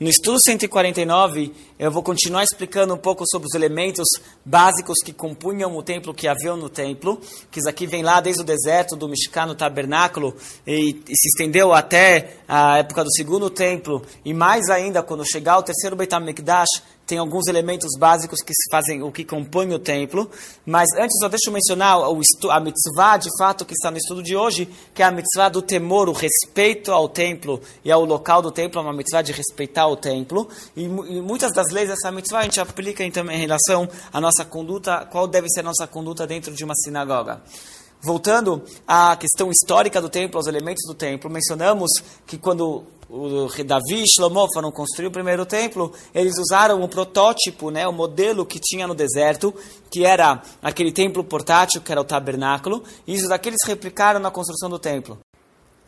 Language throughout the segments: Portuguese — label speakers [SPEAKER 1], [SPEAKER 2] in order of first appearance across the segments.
[SPEAKER 1] No estudo 149, eu vou continuar explicando um pouco sobre os elementos básicos que compunham o templo que haviam no templo, que isso aqui vem lá desde o deserto do Mishkan, no tabernáculo, e, e, se estendeu até a época do segundo templo, e mais ainda, quando chegar ao terceiro Beit HaMikdash, tem alguns elementos básicos que fazem o que compõe o templo. Mas antes, só deixa eu mencionar a mitzvah, de fato, que está no estudo de hoje, que é a mitzvah do temor, o respeito ao templo e ao local do templo, é uma mitzvah de respeitar o templo. E, e muitas das leis dessa mitzvah a gente aplica então, em relação à nossa conduta, qual deve ser a nossa conduta dentro de uma sinagoga. Voltando à questão histórica do templo, aos elementos do templo, mencionamos que quando o Davi e Shlomo foram construir o primeiro templo, eles usaram o protótipo, né, o modelo que tinha no deserto, que era aquele templo portátil, que era o tabernáculo, e isso daqui eles replicaram na construção do templo.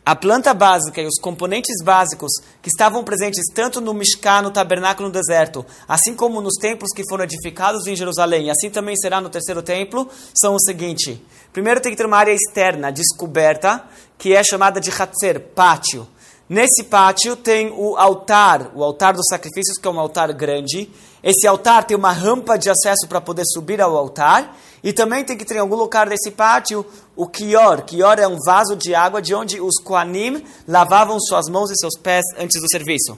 [SPEAKER 1] A planta básica e os componentes básicos que estavam presentes tanto no Mishkan, no tabernáculo no deserto, assim como nos templos que foram edificados em Jerusalém, e assim também será no terceiro templo, são o seguinte. Primeiro tem que ter uma área externa, descoberta, que é chamada de Hatzer, pátio. Nesse pátio tem o altar, o altar dos sacrifícios, que é um altar grande. Esse altar tem uma rampa de acesso para poder subir ao altar. E também tem que ter em algum lugar desse pátio o kior. Kior é um vaso de água de onde os koanim lavavam suas mãos e seus pés antes do serviço.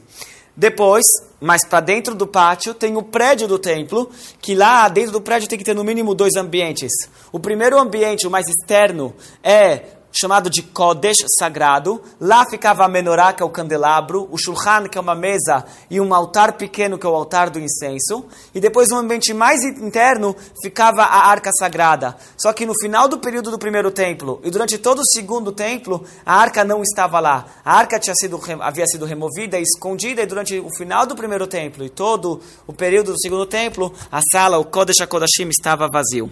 [SPEAKER 1] Depois, mais para dentro do pátio, tem o prédio do templo, que lá dentro do prédio tem que ter no mínimo dois ambientes. O primeiro ambiente, o mais externo, é chamado de Kodesh sagrado. Lá ficava a menorá, que é o candelabro, o shulchan, que é uma mesa, e um altar pequeno, que é o altar do incenso. E depois, no ambiente mais interno, ficava a arca sagrada. Só que no final do período do primeiro templo e durante todo o segundo templo, a arca não estava lá. A arca tinha sido, havia sido removida escondida, e durante o final do primeiro templo e todo o período do segundo templo, a sala, o Kodesh HaKodashim, estava vazio.